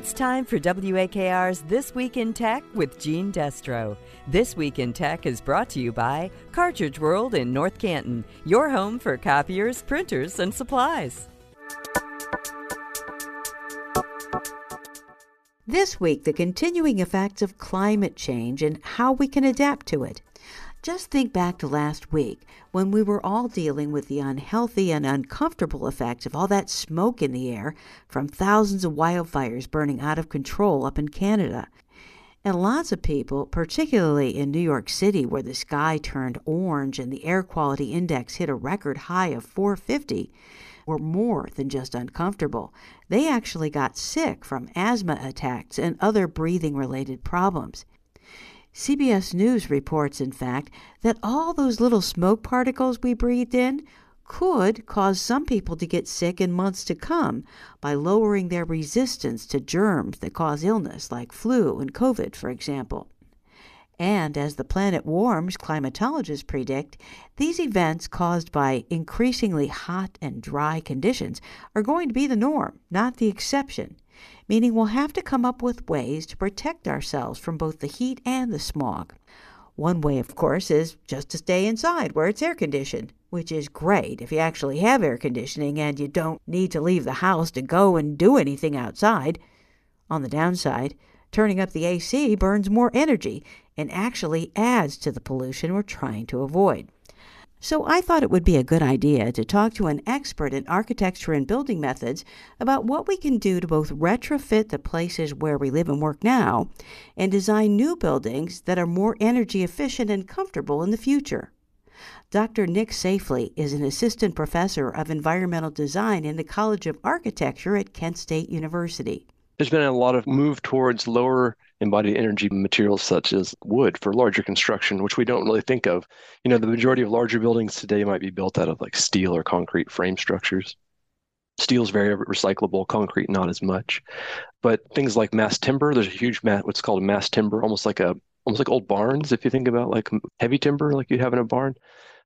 It's time for WAKR's This Week in Tech with Jean Destro. This Week in Tech is brought to you by Cartridge World in North Canton, your home for copiers, printers, and supplies. This week, the continuing effects of climate change and how we can adapt to it. Just think back to last week when we were all dealing with the unhealthy and uncomfortable effects of all that smoke in the air from thousands of wildfires burning out of control up in Canada. And lots of people, particularly in New York City, where the sky turned orange and the air quality index hit a record high of 450, were more than just uncomfortable. They actually got sick from asthma attacks and other breathing related problems. CBS News reports, in fact, that all those little smoke particles we breathed in could cause some people to get sick in months to come by lowering their resistance to germs that cause illness, like flu and COVID, for example. And as the planet warms, climatologists predict, these events caused by increasingly hot and dry conditions are going to be the norm, not the exception meaning we'll have to come up with ways to protect ourselves from both the heat and the smog. One way, of course, is just to stay inside where it's air conditioned, which is great if you actually have air conditioning and you don't need to leave the house to go and do anything outside. On the downside, turning up the AC burns more energy and actually adds to the pollution we're trying to avoid. So I thought it would be a good idea to talk to an expert in architecture and building methods about what we can do to both retrofit the places where we live and work now and design new buildings that are more energy efficient and comfortable in the future. Dr. Nick Safley is an assistant professor of environmental design in the College of Architecture at Kent State University. There's been a lot of move towards lower embodied energy materials such as wood for larger construction, which we don't really think of. You know, the majority of larger buildings today might be built out of like steel or concrete frame structures. Steel is very recyclable, concrete not as much. But things like mass timber, there's a huge what's called mass timber, almost like a almost like old barns. If you think about like heavy timber, like you'd have in a barn,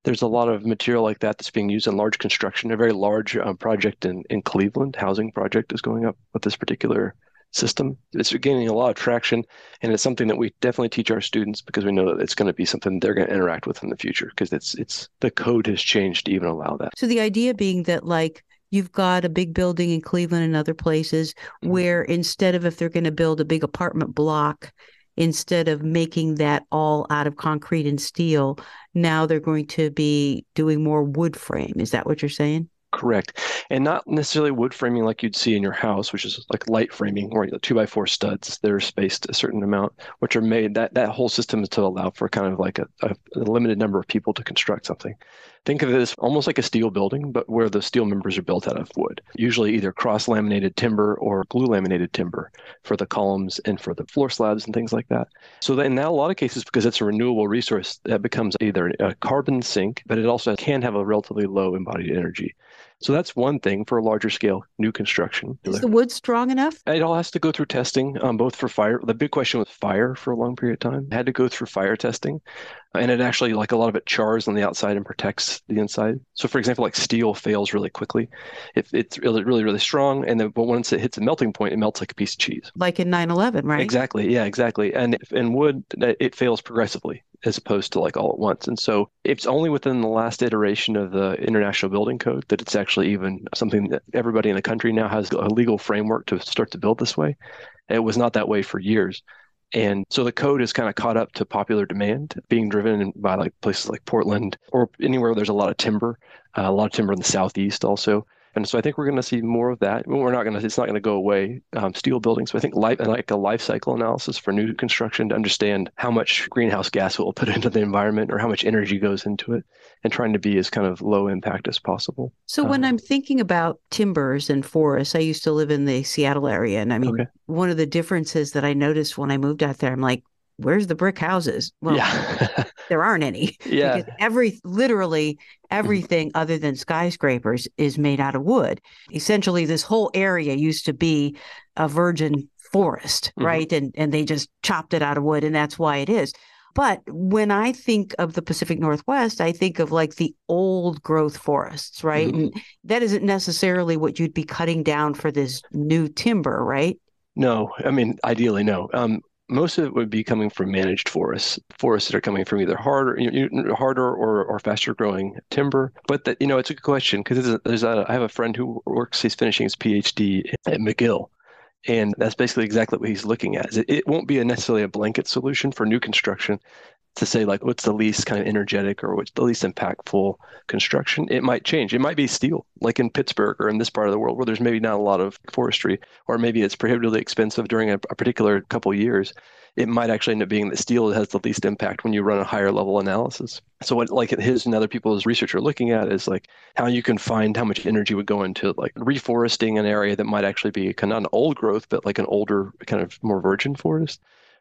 there's a lot of material like that that's being used in large construction. A very large uh, project in, in Cleveland, housing project, is going up with this particular system. It's gaining a lot of traction, and it's something that we definitely teach our students because we know that it's going to be something they're going to interact with in the future because it's it's the code has changed to even allow that. So the idea being that like you've got a big building in Cleveland and other places mm-hmm. where instead of if they're going to build a big apartment block instead of making that all out of concrete and steel, now they're going to be doing more wood frame. Is that what you're saying? Correct. And not necessarily wood framing like you'd see in your house, which is like light framing or two by four studs that are spaced a certain amount, which are made that that whole system is to allow for kind of like a, a, limited number of people to construct something. Think of it as almost like a steel building, but where the steel members are built out of wood, usually either cross laminated timber or glue laminated timber for the columns and for the floor slabs and things like that. So in now a lot of cases, because it's a renewable resource, that becomes either a carbon sink, but it also can have a relatively low embodied energy. So that's one thing for a larger scale new construction. Is the wood strong enough? It all has to go through testing, um, both for fire. The big question was fire for a long period of time. It had to go through fire testing and it actually like a lot of it chars on the outside and protects the inside so for example like steel fails really quickly if it's really really really strong and then but once it hits a melting point it melts like a piece of cheese like in 9-11 right exactly yeah exactly and in wood it fails progressively as opposed to like all at once. And so it's only within the last iteration of the international building code that it's actually even something that everybody in the country now has a legal framework to start to build this way. It was not that way for years. And so the code is kind of caught up to popular demand, being driven by like places like Portland or anywhere where there's a lot of timber, uh, a lot of timber in the southeast also. And so I think we're going to see more of that. We're not going to, it's not going to go away, um, steel buildings. But I think life, like a life cycle analysis for new construction to understand how much greenhouse gas it will put into the environment or how much energy goes into it and trying to be as kind of low impact as possible. So when um, I'm thinking about timbers and forests, I used to live in the Seattle area. And I mean, okay. one of the differences that I noticed when I moved out there, I'm like, where's the brick houses? Well, yeah. there aren't any. Yeah. Because every literally everything other than skyscrapers is made out of wood. Essentially, this whole area used to be a virgin forest, mm-hmm. right? And and they just chopped it out of wood, and that's why it is. But when I think of the Pacific Northwest, I think of like the old growth forests, right? Mm-hmm. And that isn't necessarily what you'd be cutting down for this new timber, right? No, I mean, ideally, no. Um, most of it would be coming from managed forests, forests that are coming from either harder, you know, harder or, or faster growing timber. But that you know, it's a good question because there's a, I have a friend who works. He's finishing his PhD at McGill, and that's basically exactly what he's looking at. It, won't be a necessarily a blanket solution for new construction to say like what's the least kind of energetic or what's the least impactful construction. It might change. It might be steel, like in Pittsburgh or in this part of the world where there's maybe not a lot of forestry, or maybe it's prohibitively expensive during a, a particular couple years it might actually end up being that steel has the least impact when you run a higher level analysis. So what like his and other people's research are looking at is like how you can find how much energy would go into like reforesting an area that might actually be kind of an old growth, but like an older kind of more virgin forest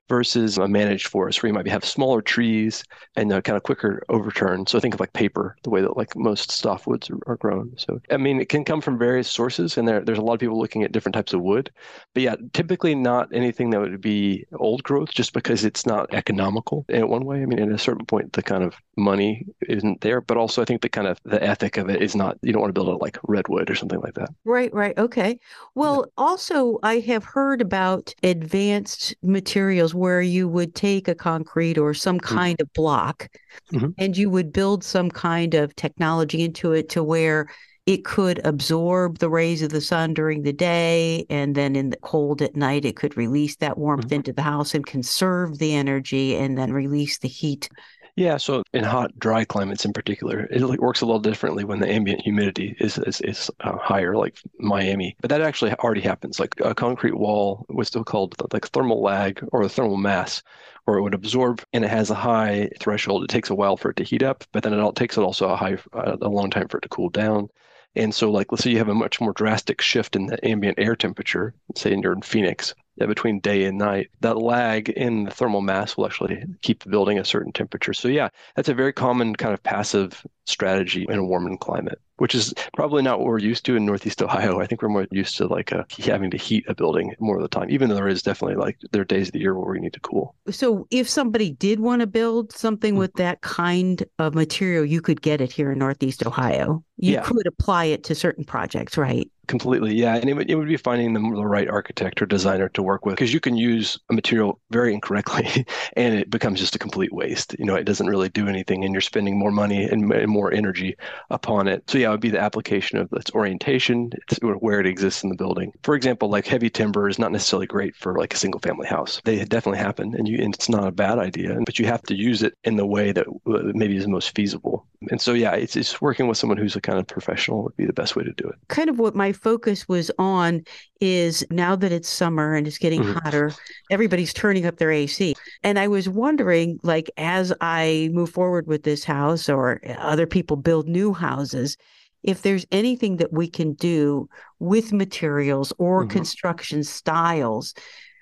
versus a managed forest where you might have smaller trees and a kind of quicker overturn. So think of like paper, the way that like most softwoods are, grown. So I mean, it can come from various sources, and there, there's a lot of people looking at different types of wood. But yeah, typically not anything that would be old growth, just because it's not economical in one way. I mean, at a certain point, the kind of money isn't there, but also I think the kind of the ethic of it is not. You don't want to build it like redwood or something like that. Right, right, okay. Well, yeah. also I have heard about advanced materials where you would take a concrete or some mm-hmm. kind mm-hmm. of block mm-hmm. and you would build some kind of technology into it to where it could absorb the rays of the sun during the day and then in the cold at night it could release that warmth mm-hmm. into the house and conserve the energy and then release the heat yeah, so in hot, dry climates in particular, it works a little differently when the ambient humidity is is, is uh, higher, like Miami. But that actually already happens. Like a concrete wall was still called like thermal lag or the thermal mass, where it would absorb and it has a high threshold. It takes a while for it to heat up, but then it all takes it also a high a long time for it to cool down. And so, like, let's say you have a much more drastic shift in the ambient air temperature, say you're in Phoenix, yeah, between day and night. That lag in the thermal mass will actually keep the building a certain temperature. So yeah, that's a very common kind of passive strategy in a warming climate, which is probably not what we're used to in Northeast Ohio. I think we're more used to like a, uh, having to heat a building more of the time, even though there is definitely like there are days of the year where we need to cool. So if somebody did want to build something with that kind of material, you could get it here in Northeast Ohio. You yeah. could apply it to certain projects, right? Completely, yeah, and it would, it would be finding the, the right architect or designer to work with because you can use a material very incorrectly, and it becomes just a complete waste. You know, it doesn't really do anything, and you're spending more money and, and more energy upon it. So yeah, it would be the application of its orientation, it's where it exists in the building. For example, like heavy timber is not necessarily great for like a single family house. They definitely happen, and you and it's not a bad idea, but you have to use it in the way that uh, maybe is most feasible. And so yeah, it's, it's working with someone who's a kind of professional would be the best way to do it. Kind of what my focus was on is now that it's summer and it's getting mm-hmm. hotter, everybody's turning up their AC. And I was wondering, like, as I move forward with this house or other people build new houses, if there's anything that we can do with materials or mm-hmm. construction styles,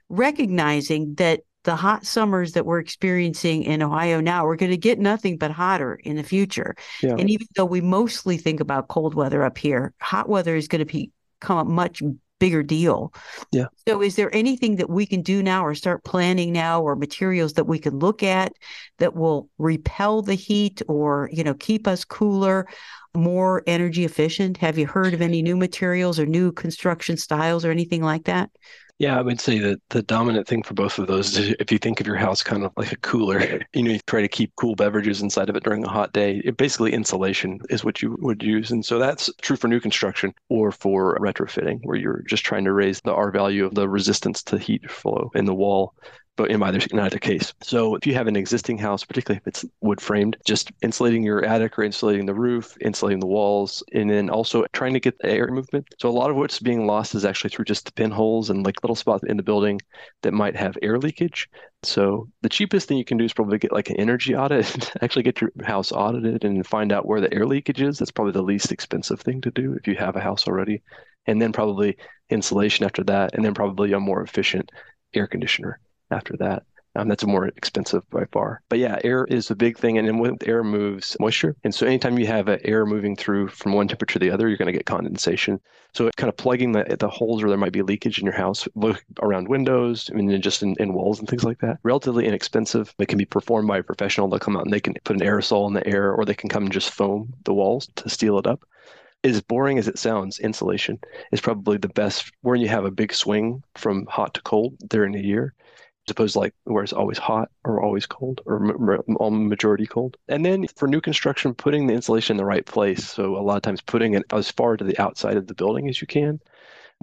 recognizing that the hot summers that we're experiencing in Ohio now, we're going to get nothing but hotter in the future. Yeah. And even though we mostly think about cold weather up here, hot weather is going to become a much bigger deal. Yeah. So is there anything that we can do now or start planning now or materials that we can look at that will repel the heat or, you know, keep us cooler, more energy efficient? Have you heard of any new materials or new construction styles or anything like that? Yeah, I would say that the dominant thing for both of those is if you think of your house kind of like a cooler, you know, you try to keep cool beverages inside of it during a hot day. It basically insulation is what you would use. And so that's true for new construction or for retrofitting, where you're just trying to raise the R value of the resistance to heat flow in the wall but in either neither case. So if you have an existing house, particularly if it's wood framed, just insulating your attic or insulating the roof, insulating the walls, and then also trying to get the air movement. So a lot of what's being lost is actually through just the pinholes and like little spots in the building that might have air leakage. So the cheapest thing you can do is probably get like an energy audit, actually get your house audited and find out where the air leakage is. That's probably the least expensive thing to do if you have a house already. And then probably insulation after that, and then probably a more efficient air conditioner after that. Um, that's more expensive by far. But yeah, air is a big thing. And then with air moves moisture. And so anytime you have air moving through from one temperature to the other, you're going to get condensation. So kind of plugging the, the holes where there might be leakage in your house, look around windows, I mean, just in, in walls and things like that. Relatively inexpensive. It can be performed by a professional. They'll come out and they can put an aerosol in the air or they can come and just foam the walls to seal it up. as boring as it sounds, insulation is probably the best where you have a big swing from hot to cold during the year, to like where it's always hot or always cold or majority cold. And then for new construction, putting the insulation in the right place. So a lot of times putting it as far to the outside of the building as you can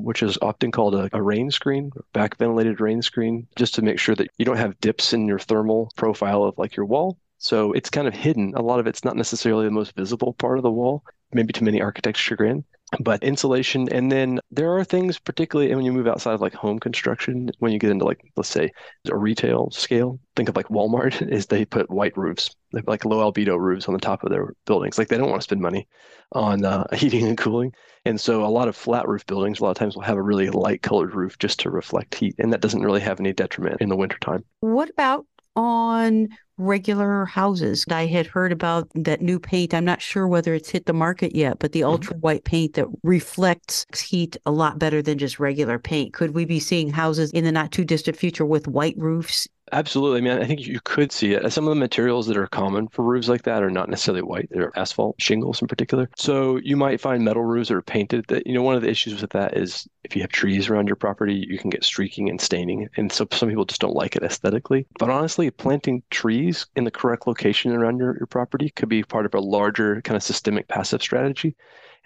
which is often called a, a, rain screen, back ventilated rain screen, just to make sure that you don't have dips in your thermal profile of like your wall. So it's kind of hidden. A lot of it's not necessarily the most visible part of the wall, maybe to many architects' chagrin but insulation and then there are things particularly when you move outside of like home construction when you get into like let's say a retail scale think of like walmart is they put white roofs like low albedo roofs on the top of their buildings like they don't want to spend money on uh, heating and cooling and so a lot of flat roof buildings a lot of times will have a really light colored roof just to reflect heat and that doesn't really have any detriment in the wintertime. What about on regular houses. I had heard about that new paint. I'm not sure whether it's hit the market yet, but the mm-hmm. ultra white paint that reflects heat a lot better than just regular paint. Could we be seeing houses in the not too distant future with white roofs Absolutely. I mean, I think you could see it. Some of the materials that are common for roofs like that are not necessarily white. They're asphalt shingles in particular. So you might find metal roofs that are painted that, you know, one of the issues with that is if you have trees around your property, you can get streaking and staining. And so some people just don't like it aesthetically. But honestly, planting trees in the correct location around your, your property could be part of a larger kind of systemic passive strategy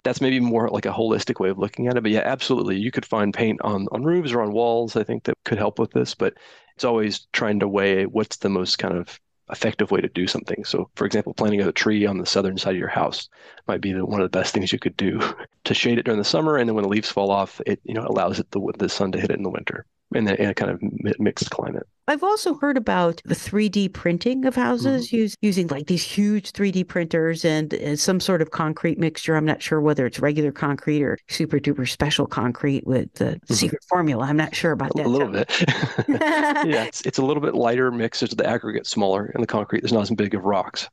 that's maybe more like a holistic way of looking at it. But yeah, absolutely. You could find paint on, on roofs or on walls, I think that could help with this. But it's always trying to weigh what's the most kind of effective way to do something. So, for example, planting a tree on the southern side of your house might be one of the best things you could do to shade it during the summer, and then when the leaves fall off, it you know allows it the, the sun to hit it in the winter in, the, in a kind of mixed climate. I've also heard about the 3D printing of houses mm-hmm. use, using like these huge 3D printers and, and, some sort of concrete mixture. I'm not sure whether it's regular concrete or super duper special concrete with the mm-hmm. secret formula. I'm not sure about that. A little bit. yeah, it's, it's, a little bit lighter mix. There's the aggregate smaller and the concrete. There's not as big of rocks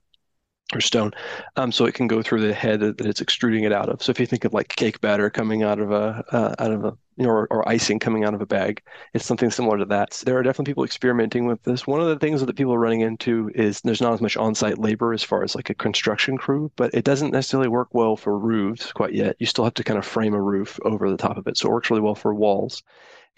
or stone. Um, so it can go through the head that it's extruding it out of. So if you think of like cake batter coming out of a uh, out of a you know, or, or, icing coming out of a bag. It's something similar to that. So There are definitely people experimenting with this. One of the things that people are running into is there's not as much on-site labor as far as like a construction crew, but it doesn't necessarily work well for roofs quite yet. You still have to kind of frame a roof over the top of it. So it works really well for walls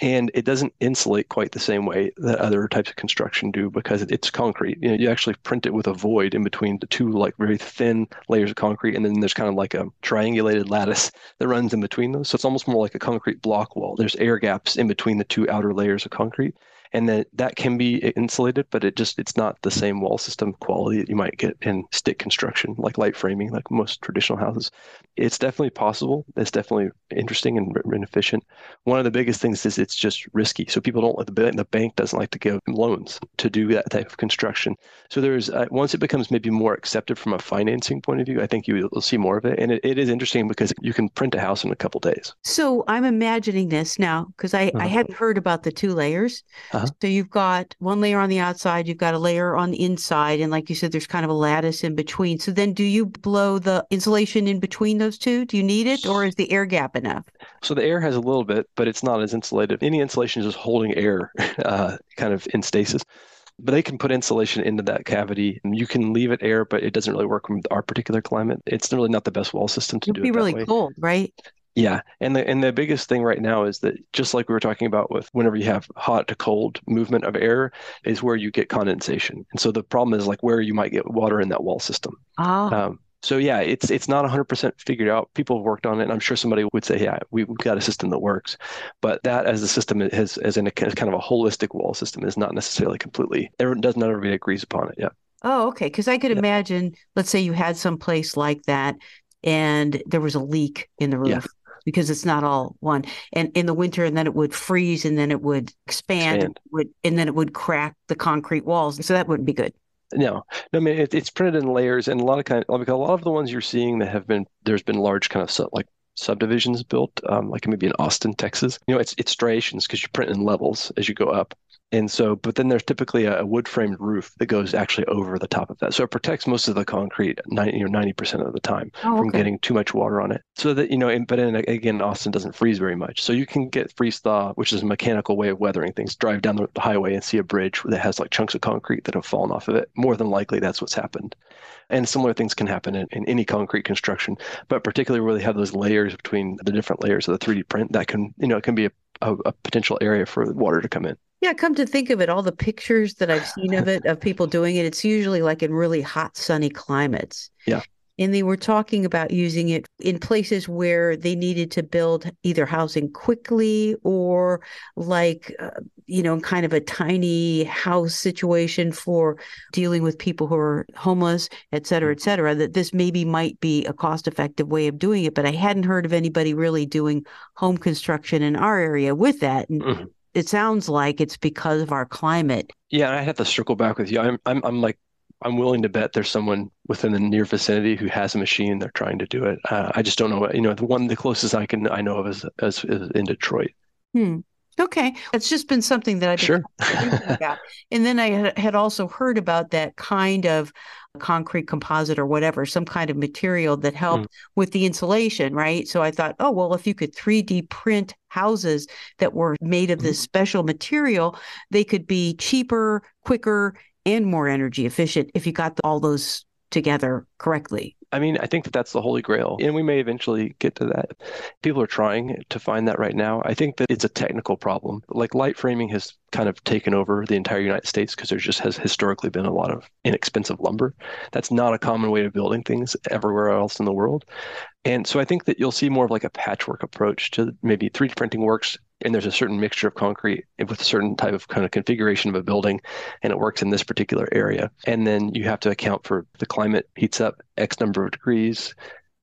and it doesn't insulate quite the same way that other types of construction do because it's concrete. You know, you actually print it with a void in between the two like very thin layers of concrete, and then there's kind of like a triangulated lattice that runs in between those. So it's almost more like a concrete block wall. There's air gaps in between the two outer layers of concrete, and that that can be insulated, but it just it's not the same wall system quality that you might get in stick construction, like light framing, like most traditional houses. It's definitely possible. It's definitely interesting and, and efficient. One of the biggest things is it's just risky. So people don't like the the bank doesn't like to give loans to do that type of construction. So there's uh, once it becomes maybe more accepted from a financing point of view, I think you will see more of it. And it, it is interesting because you can print a house in a couple days. So I'm imagining this now because I, uh-huh. I hadn't heard about the two layers. Uh-huh. Uh-huh. So you've got one layer on the outside, you've got a layer on the inside, and like you said, there's kind of a lattice in between. So then, do you blow the insulation in between those two? Do you need it, or is the air gap enough? So the air has a little bit, but it's not as insulated. Any insulation is just holding air, uh, kind of in stasis but they can put insulation into that cavity. You can leave it air, but it doesn't really work with our particular climate. It's really not the best wall system to do that. It'd be it. really cold, right? Yeah, and the and the biggest thing right now is that just like we were talking about with whenever you have hot to cold movement of air is where you get condensation, and so the problem is like where you might get water in that wall system. Oh. Um, so yeah, it's it's not 100% figured out. People have worked on it, and I'm sure somebody would say, yeah, we've got a system that works. But that as a system has as in a kind of a holistic wall system is not necessarily completely. There does not everybody agrees upon it yet. Oh, okay. Because I could imagine, let's say you had some place like that, and there was a leak in the roof. Yeah because it's not all one. And in the winter, and then it would freeze, and then it would expand, expand. Would, and then it would crack the concrete walls. So that wouldn't be good. No, no, I mean it, it's printed in layers, and a lot of kind, of, like a lot of the ones you're seeing that have been there's been large kind of sub, like subdivisions built, um, like maybe in Austin, Texas. You know, it's it's striations because you print in levels as you go up. And so, but then there's typically a, wood framed roof that goes actually over the top of that. So it protects most of the concrete, 90, you know, 90% of the time oh, from getting too much water on it. So that, you know, but then again, Austin doesn't freeze very much. So you can get freeze thaw, which is a mechanical way of weathering things, drive down the highway and see a bridge that has like chunks of concrete that have fallen off of it. More than likely, that's what's happened. And similar things can happen in, in any concrete construction, but particularly where they have those layers between the different layers of the 3D print, that can, you know, it can be a, a, a potential area for water to come in. Yeah, come to think of it, all the pictures that I've seen of it, of people doing it, it's usually like in really hot, sunny climates. Yeah. And they were talking about using it in places where they needed to build either housing quickly or like, uh, you know, kind of a tiny house situation for dealing with people who are homeless, et cetera, et cetera, that this maybe might be a cost effective way of doing it. But I hadn't heard of anybody really doing home construction in our area with that. And mm-hmm it sounds like it's because of our climate. Yeah, I have to circle back with you. I'm I'm I'm like I'm willing to bet there's someone within the near vicinity who has a machine. They're trying to do it. Uh, I just don't know. what You know, the one the closest I can I know of is, is, is in Detroit. Hmm. Okay, it's just been something that I've been sure. about. And then I had also heard about that kind of concrete composite or whatever, some kind of material that helped mm. with the insulation, right? So I thought, oh, well, if you could 3D print houses that were made of this mm. special material, they could be cheaper, quicker, and more energy efficient if you got all those together correctly. I mean, I think that that's the holy grail, and we may eventually get to that. People are trying to find that right now. I think that it's a technical problem. Like light framing has kind of taken over the entire United States because there just has historically been a lot of inexpensive lumber. That's not a common way of building things everywhere else in the world. And so I think that you'll see more of like a patchwork approach to maybe 3D printing works and there's a certain mixture of concrete with a certain type of kind of configuration of a building and it works in this particular area. And then you have to account for the climate heats up x number of degrees.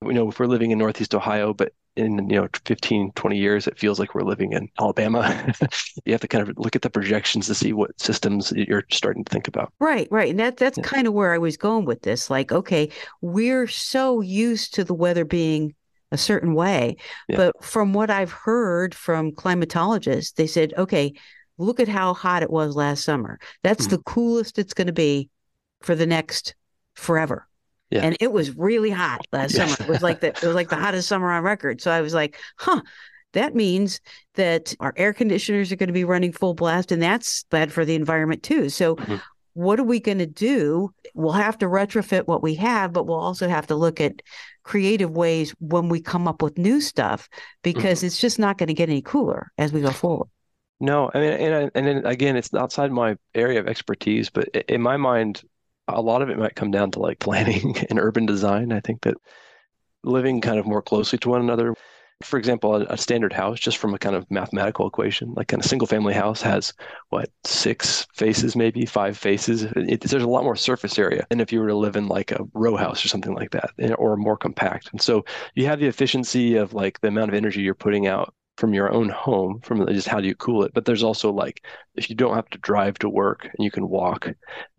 We know if we're living in northeast ohio but in you know 15 20 years it feels like we're living in alabama. You have to kind of look at the projections to see what systems you're starting to think about. Right right and that that's yeah. kind of where i was going with this like okay we're so used to the weather being a certain way. Yeah. But from what I've heard from climatologists, they said, okay, look at how hot it was last summer. That's mm. the coolest it's going to be for the next forever. Yeah. And it was really hot last yeah. summer. It was like the it was like the hottest summer on record. So I was like, huh, that means that our air conditioners are going to be running full blast and that's bad for the environment too. So mm-hmm. What are we going to do? We'll have to retrofit what we have, but we'll also have to look at creative ways when we come up with new stuff because mm-hmm. it's just not going to get any cooler as we go forward. No, I mean, and and then again, it's outside my area of expertise, but in my mind, a lot of it might come down to like planning and urban design. I think that living kind of more closely to one another for example, a, a, standard house, just from a kind of mathematical equation, like kind of a single family house has what six faces, maybe five faces. It, there's a lot more surface area than if you were to live in like a row house or something like that, eh, or more compact. And so you have the efficiency of like the amount of energy you're putting out from your own home, from just how do you cool it. But there's also like if you don't have to drive to work and you can walk,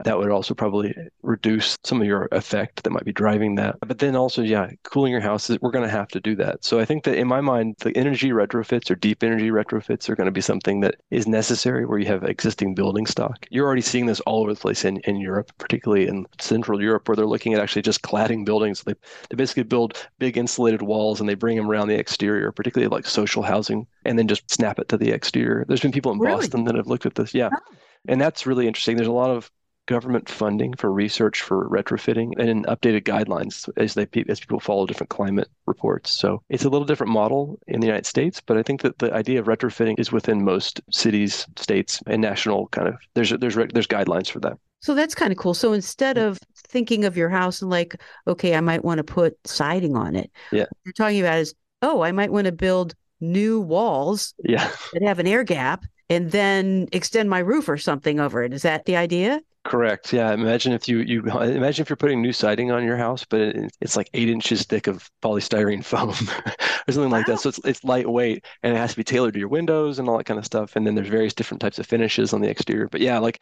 that would also probably reduce some of your effect that might be driving that. But then also, yeah, cooling your house, we're going to have to do that. So I think that in my mind, the energy retrofits or deep energy retrofits are going to be something that is necessary where you have existing building stock. You're already seeing this all over the place in, in Europe, particularly in Central Europe, where they're looking at actually just cladding buildings. They, they basically build big insulated walls and they bring them around the exterior, particularly like social housing, and then just snap it to the exterior. There's been people in really? Boston that have looked at this. Yeah. Oh. And that's really interesting. There's a lot of government funding for research for retrofitting and in updated guidelines as they as people follow different climate reports. So it's a little different model in the United States, but I think that the idea of retrofitting is within most cities, states, and national kind of there's there's there's guidelines for that. So that's kind of cool. So instead of thinking of your house and like, okay, I might want to put siding on it. Yeah. What you're talking about is, oh, I might want to build new walls yeah. that have an air gap and then extend my roof or something over it. Is that the idea? Correct. Yeah. Imagine if you you imagine if you're putting new siding on your house, but it, it's like eight inches thick of polystyrene foam or something wow. like that. So it's it's lightweight and it has to be tailored to your windows and all that kind of stuff. And then there's various different types of finishes on the exterior. But yeah, like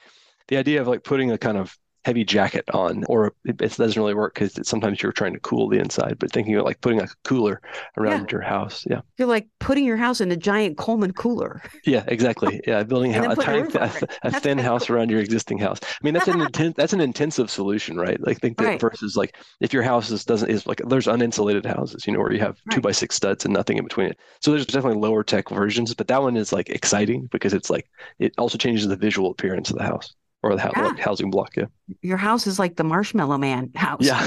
the idea of like putting a kind of heavy jacket on, or it, it doesn't really work because sometimes you're trying to cool the inside. But thinking of like putting a cooler around yeah. your house, yeah, you're like putting your house in a giant Coleman cooler. Yeah, exactly. Yeah, building a, a, tiny, a, a thin house around your existing house. I mean, that's an that's an intensive solution, right? Like think that right. versus like if your house is doesn't is like there's uninsulated houses, you know, where you have right. two by six studs and nothing in between it. So there's definitely lower tech versions, but that one is like exciting because it's like it also changes the visual appearance of the house or the yeah. housing block. Yeah. Your house is like the Marshmallow Man house. Yeah.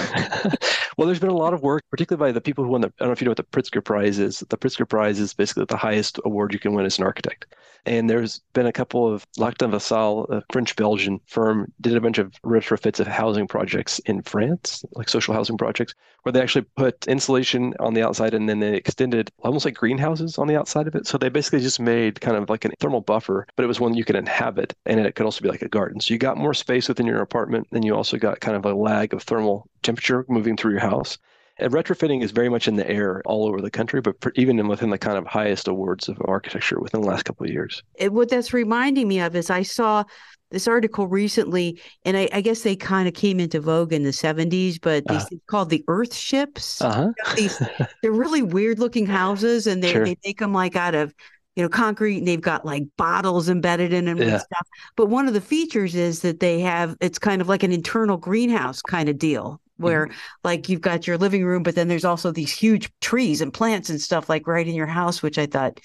well, there's been a lot of work, particularly by the people who won the, I don't know if you know what the Pritzker Prize is. The Pritzker Prize is basically the highest award you can win as an architect. And there's been a couple of Lacaton Vassal, a French Belgian firm, did a bunch of retrofits of housing projects in France, like social housing projects, where they actually put insulation on the outside and then they extended almost like greenhouses on the outside of it. So they basically just made kind of like a thermal buffer, but it was one you could inhabit and it could also be like a garden. So you got more space within your apartment, and you also got kind of a lag of thermal temperature moving through your house. And retrofitting is very much in the air all over the country, but even within the kind of highest awards of architecture within the last couple of years. It, what that's reminding me of is I saw this article recently, and I, I guess they kind of came into vogue in the 70s, but these uh, called the Earth ships. Uh-huh. these, they're really weird looking houses, and they, sure. they make them like out of you know, concrete and they've got like bottles embedded in them yeah. and stuff. But one of the features is that they have it's kind of like an internal greenhouse kind of deal where mm-hmm. like you've got your living room, but then there's also these huge trees and plants and stuff like right in your house, which I thought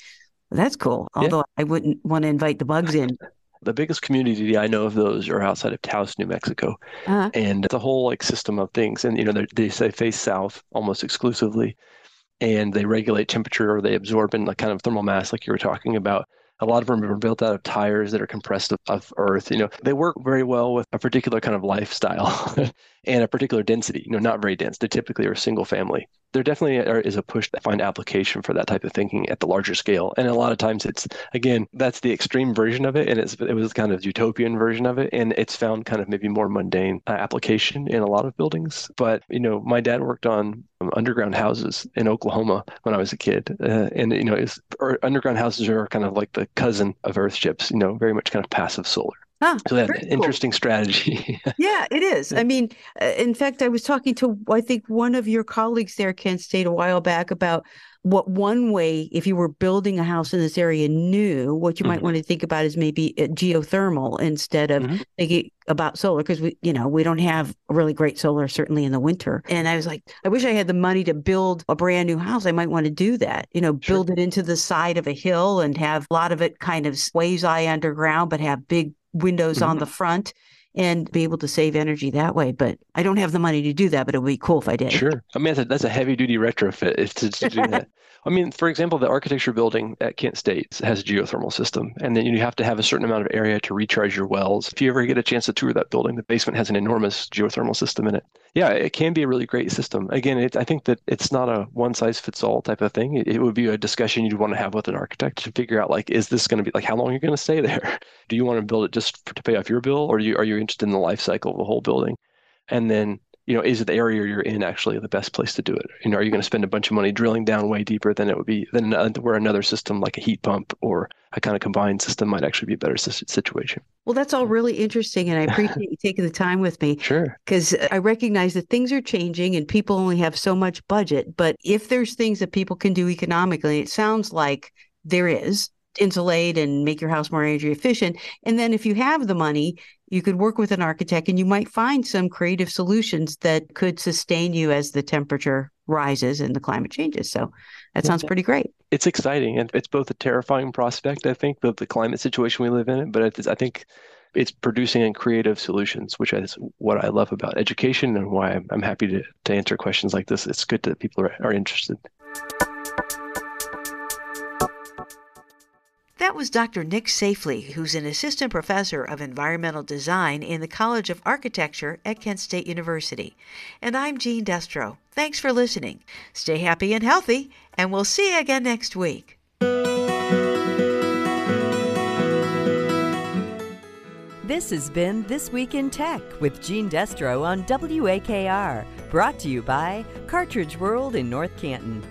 well, that's cool. Although yeah. I wouldn't want to invite the bugs in. The biggest community I know of those are outside of Taos, New Mexico, uh-huh. and the whole like system of things. And you know, they say face south almost exclusively, and they regulate temperature or they absorb in like kind of thermal mass, like you were talking about. A lot of them are built out of tires that are compressed of, of earth. You know, they work very well with a particular kind of lifestyle and a particular density. You know, not very dense. They typically are single family. There definitely is a push to find application for that type of thinking at the larger scale. And a lot of times it's again that's the extreme version of it, and it's it was kind of utopian version of it, and it's found kind of maybe more mundane uh, application in a lot of buildings. But you know, my dad worked on um, underground houses in Oklahoma when I was a kid, uh, and you know, underground houses are kind of like the cousin of Earth ships. You know, very much kind of passive solar. Ah, so that's an interesting cool. strategy. yeah, it is. I mean, uh, in fact, I was talking to I think one of your colleagues there, Kent State, a while back about what one way, if you were building a house in this area new, what you mm-hmm. might want to think about is maybe uh, geothermal instead of mm-hmm. thinking about solar because we, you know, we don't have really great solar certainly in the winter. And I was like, I wish I had the money to build a brand new house. I might want to do that. You know, build sure. it into the side of a hill and have a lot of it kind of quasi underground, but have big windows mm-hmm. on the front and be able to save energy that way. But I don't have the money to do that, but it would be cool if I did. Sure. I mean, that's a, that's a heavy duty retrofit to, to do that. I mean, for example, the architecture building at Kent State has a geothermal system, and then you have to have a certain amount of area to recharge your wells. If you ever get a chance to tour that building, the basement has an enormous geothermal system in it. Yeah, it can be a really great system. Again, it, I think that it's not a one size fits all type of thing. It, it, would be a discussion you'd want to have with an architect to figure out like, is this going to be like how long are you going to stay there? Do you want to build it just for, to pay off your bill, or you, are you interested in the life cycle of the whole building? And then you know, is the area you're in actually the best place to do it? You know, are you going to spend a bunch of money drilling down way deeper than it would be than uh, where another system like a heat pump or a kind of combined system might actually be a better situation? Well, that's all really interesting, and I appreciate you taking the time with me. Sure. Because I recognize that things are changing and people only have so much budget. But if there's things that people can do economically, it sounds like there is insulate and make your house more energy efficient. And then if you have the money, you could work with an architect and you might find some creative solutions that could sustain you as the temperature rises and the climate changes. So that sounds pretty great. It's exciting and it's both a terrifying prospect, I think, of the climate situation we live in, but I think it's producing and creative solutions, which is what I love about education and why I'm happy to, to answer questions like this. It's good that people are, are interested. That was Dr. Nick Safley, who's an assistant professor of environmental design in the College of Architecture at Kent State University. And I'm Jean Destro. Thanks for listening. Stay happy and healthy, and we'll see you again next week. This has been This Week in Tech with Jean Destro on WAKR, brought to you by Cartridge World in North Canton.